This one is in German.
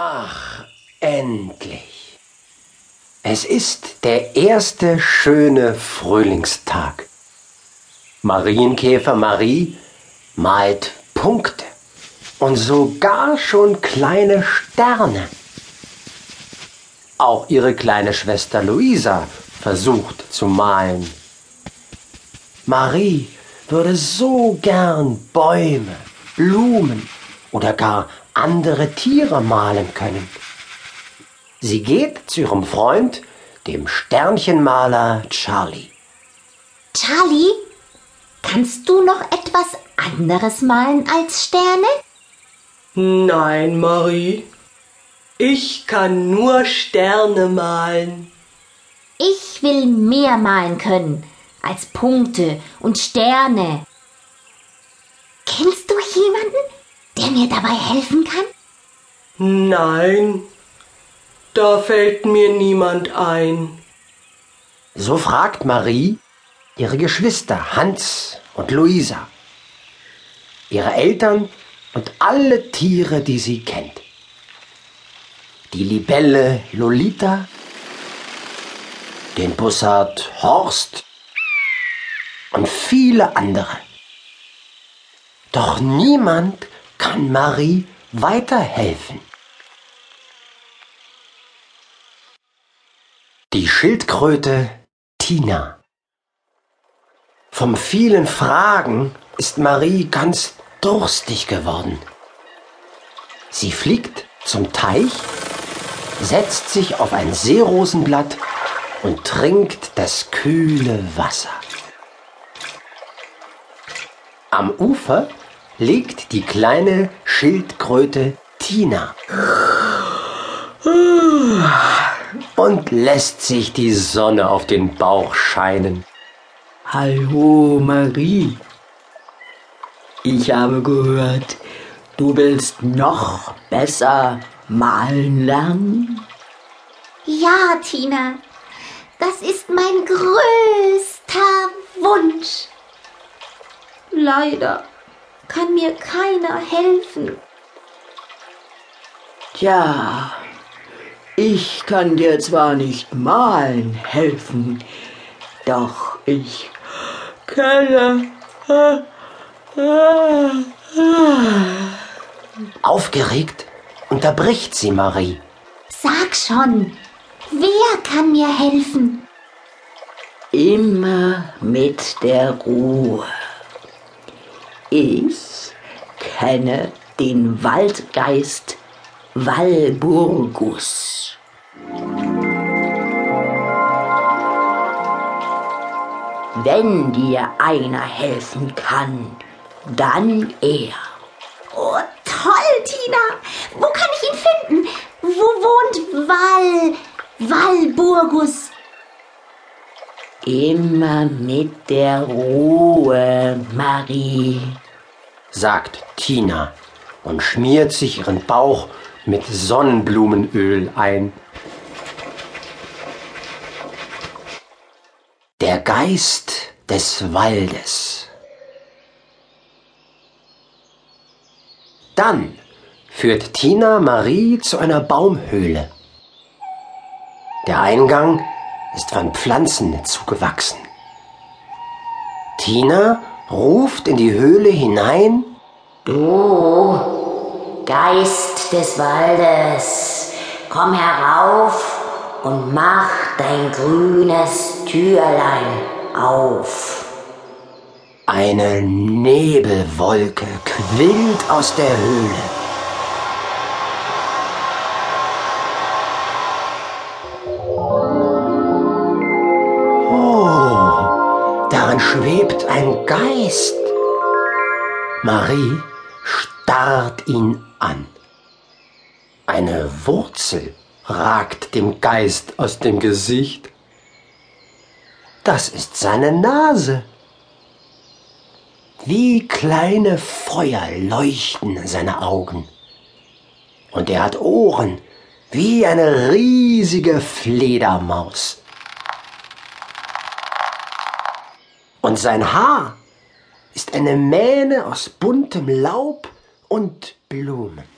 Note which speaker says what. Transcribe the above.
Speaker 1: Ach, endlich. Es ist der erste schöne Frühlingstag. Marienkäfer Marie malt Punkte und sogar schon kleine Sterne. Auch ihre kleine Schwester Luisa versucht zu malen. Marie würde so gern Bäume, Blumen oder gar andere Tiere malen können. Sie geht zu ihrem Freund, dem Sternchenmaler Charlie.
Speaker 2: Charlie, kannst du noch etwas anderes malen als Sterne?
Speaker 3: Nein, Marie. Ich kann nur Sterne malen.
Speaker 2: Ich will mehr malen können als Punkte und Sterne. Kennst du jemanden, der mir dabei helfen kann?
Speaker 3: Nein, da fällt mir niemand ein.
Speaker 1: So fragt Marie ihre Geschwister Hans und Luisa, ihre Eltern und alle Tiere, die sie kennt. Die Libelle Lolita, den Bussard Horst und viele andere. Doch niemand kann Marie weiterhelfen. Die Schildkröte Tina. Vom vielen Fragen ist Marie ganz durstig geworden. Sie fliegt zum Teich, setzt sich auf ein Seerosenblatt und trinkt das kühle Wasser. Am Ufer liegt die kleine Schildkröte Tina und lässt sich die Sonne auf den Bauch scheinen.
Speaker 4: Hallo Marie. Ich habe gehört, du willst noch besser malen lernen.
Speaker 2: Ja, Tina, das ist mein größter Wunsch. Leider kann mir keiner helfen.
Speaker 4: Tja, ich kann dir zwar nicht malen helfen, doch ich kenne.
Speaker 1: Aufgeregt unterbricht sie Marie.
Speaker 2: Sag schon, wer kann mir helfen?
Speaker 4: Immer mit der Ruhe. Ich kenne den Waldgeist Walburgus. Wenn dir einer helfen kann, dann er.
Speaker 2: Oh, toll, Tina. Wo kann ich ihn finden? Wo wohnt Wal... Walburgus?
Speaker 4: Immer mit der Ruhe, Marie,
Speaker 1: sagt Tina und schmiert sich ihren Bauch mit Sonnenblumenöl ein. Der Geist des Waldes. Dann führt Tina Marie zu einer Baumhöhle. Der Eingang ist von Pflanzen zugewachsen. Tina ruft in die Höhle hinein.
Speaker 2: Du, Geist des Waldes, komm herauf und mach dein grünes Türlein auf.
Speaker 1: Eine Nebelwolke quillt aus der Höhle. Schwebt ein Geist. Marie starrt ihn an. Eine Wurzel ragt dem Geist aus dem Gesicht. Das ist seine Nase. Wie kleine Feuer leuchten seine Augen. Und er hat Ohren wie eine riesige Fledermaus. Und sein Haar ist eine Mähne aus buntem Laub und Blumen.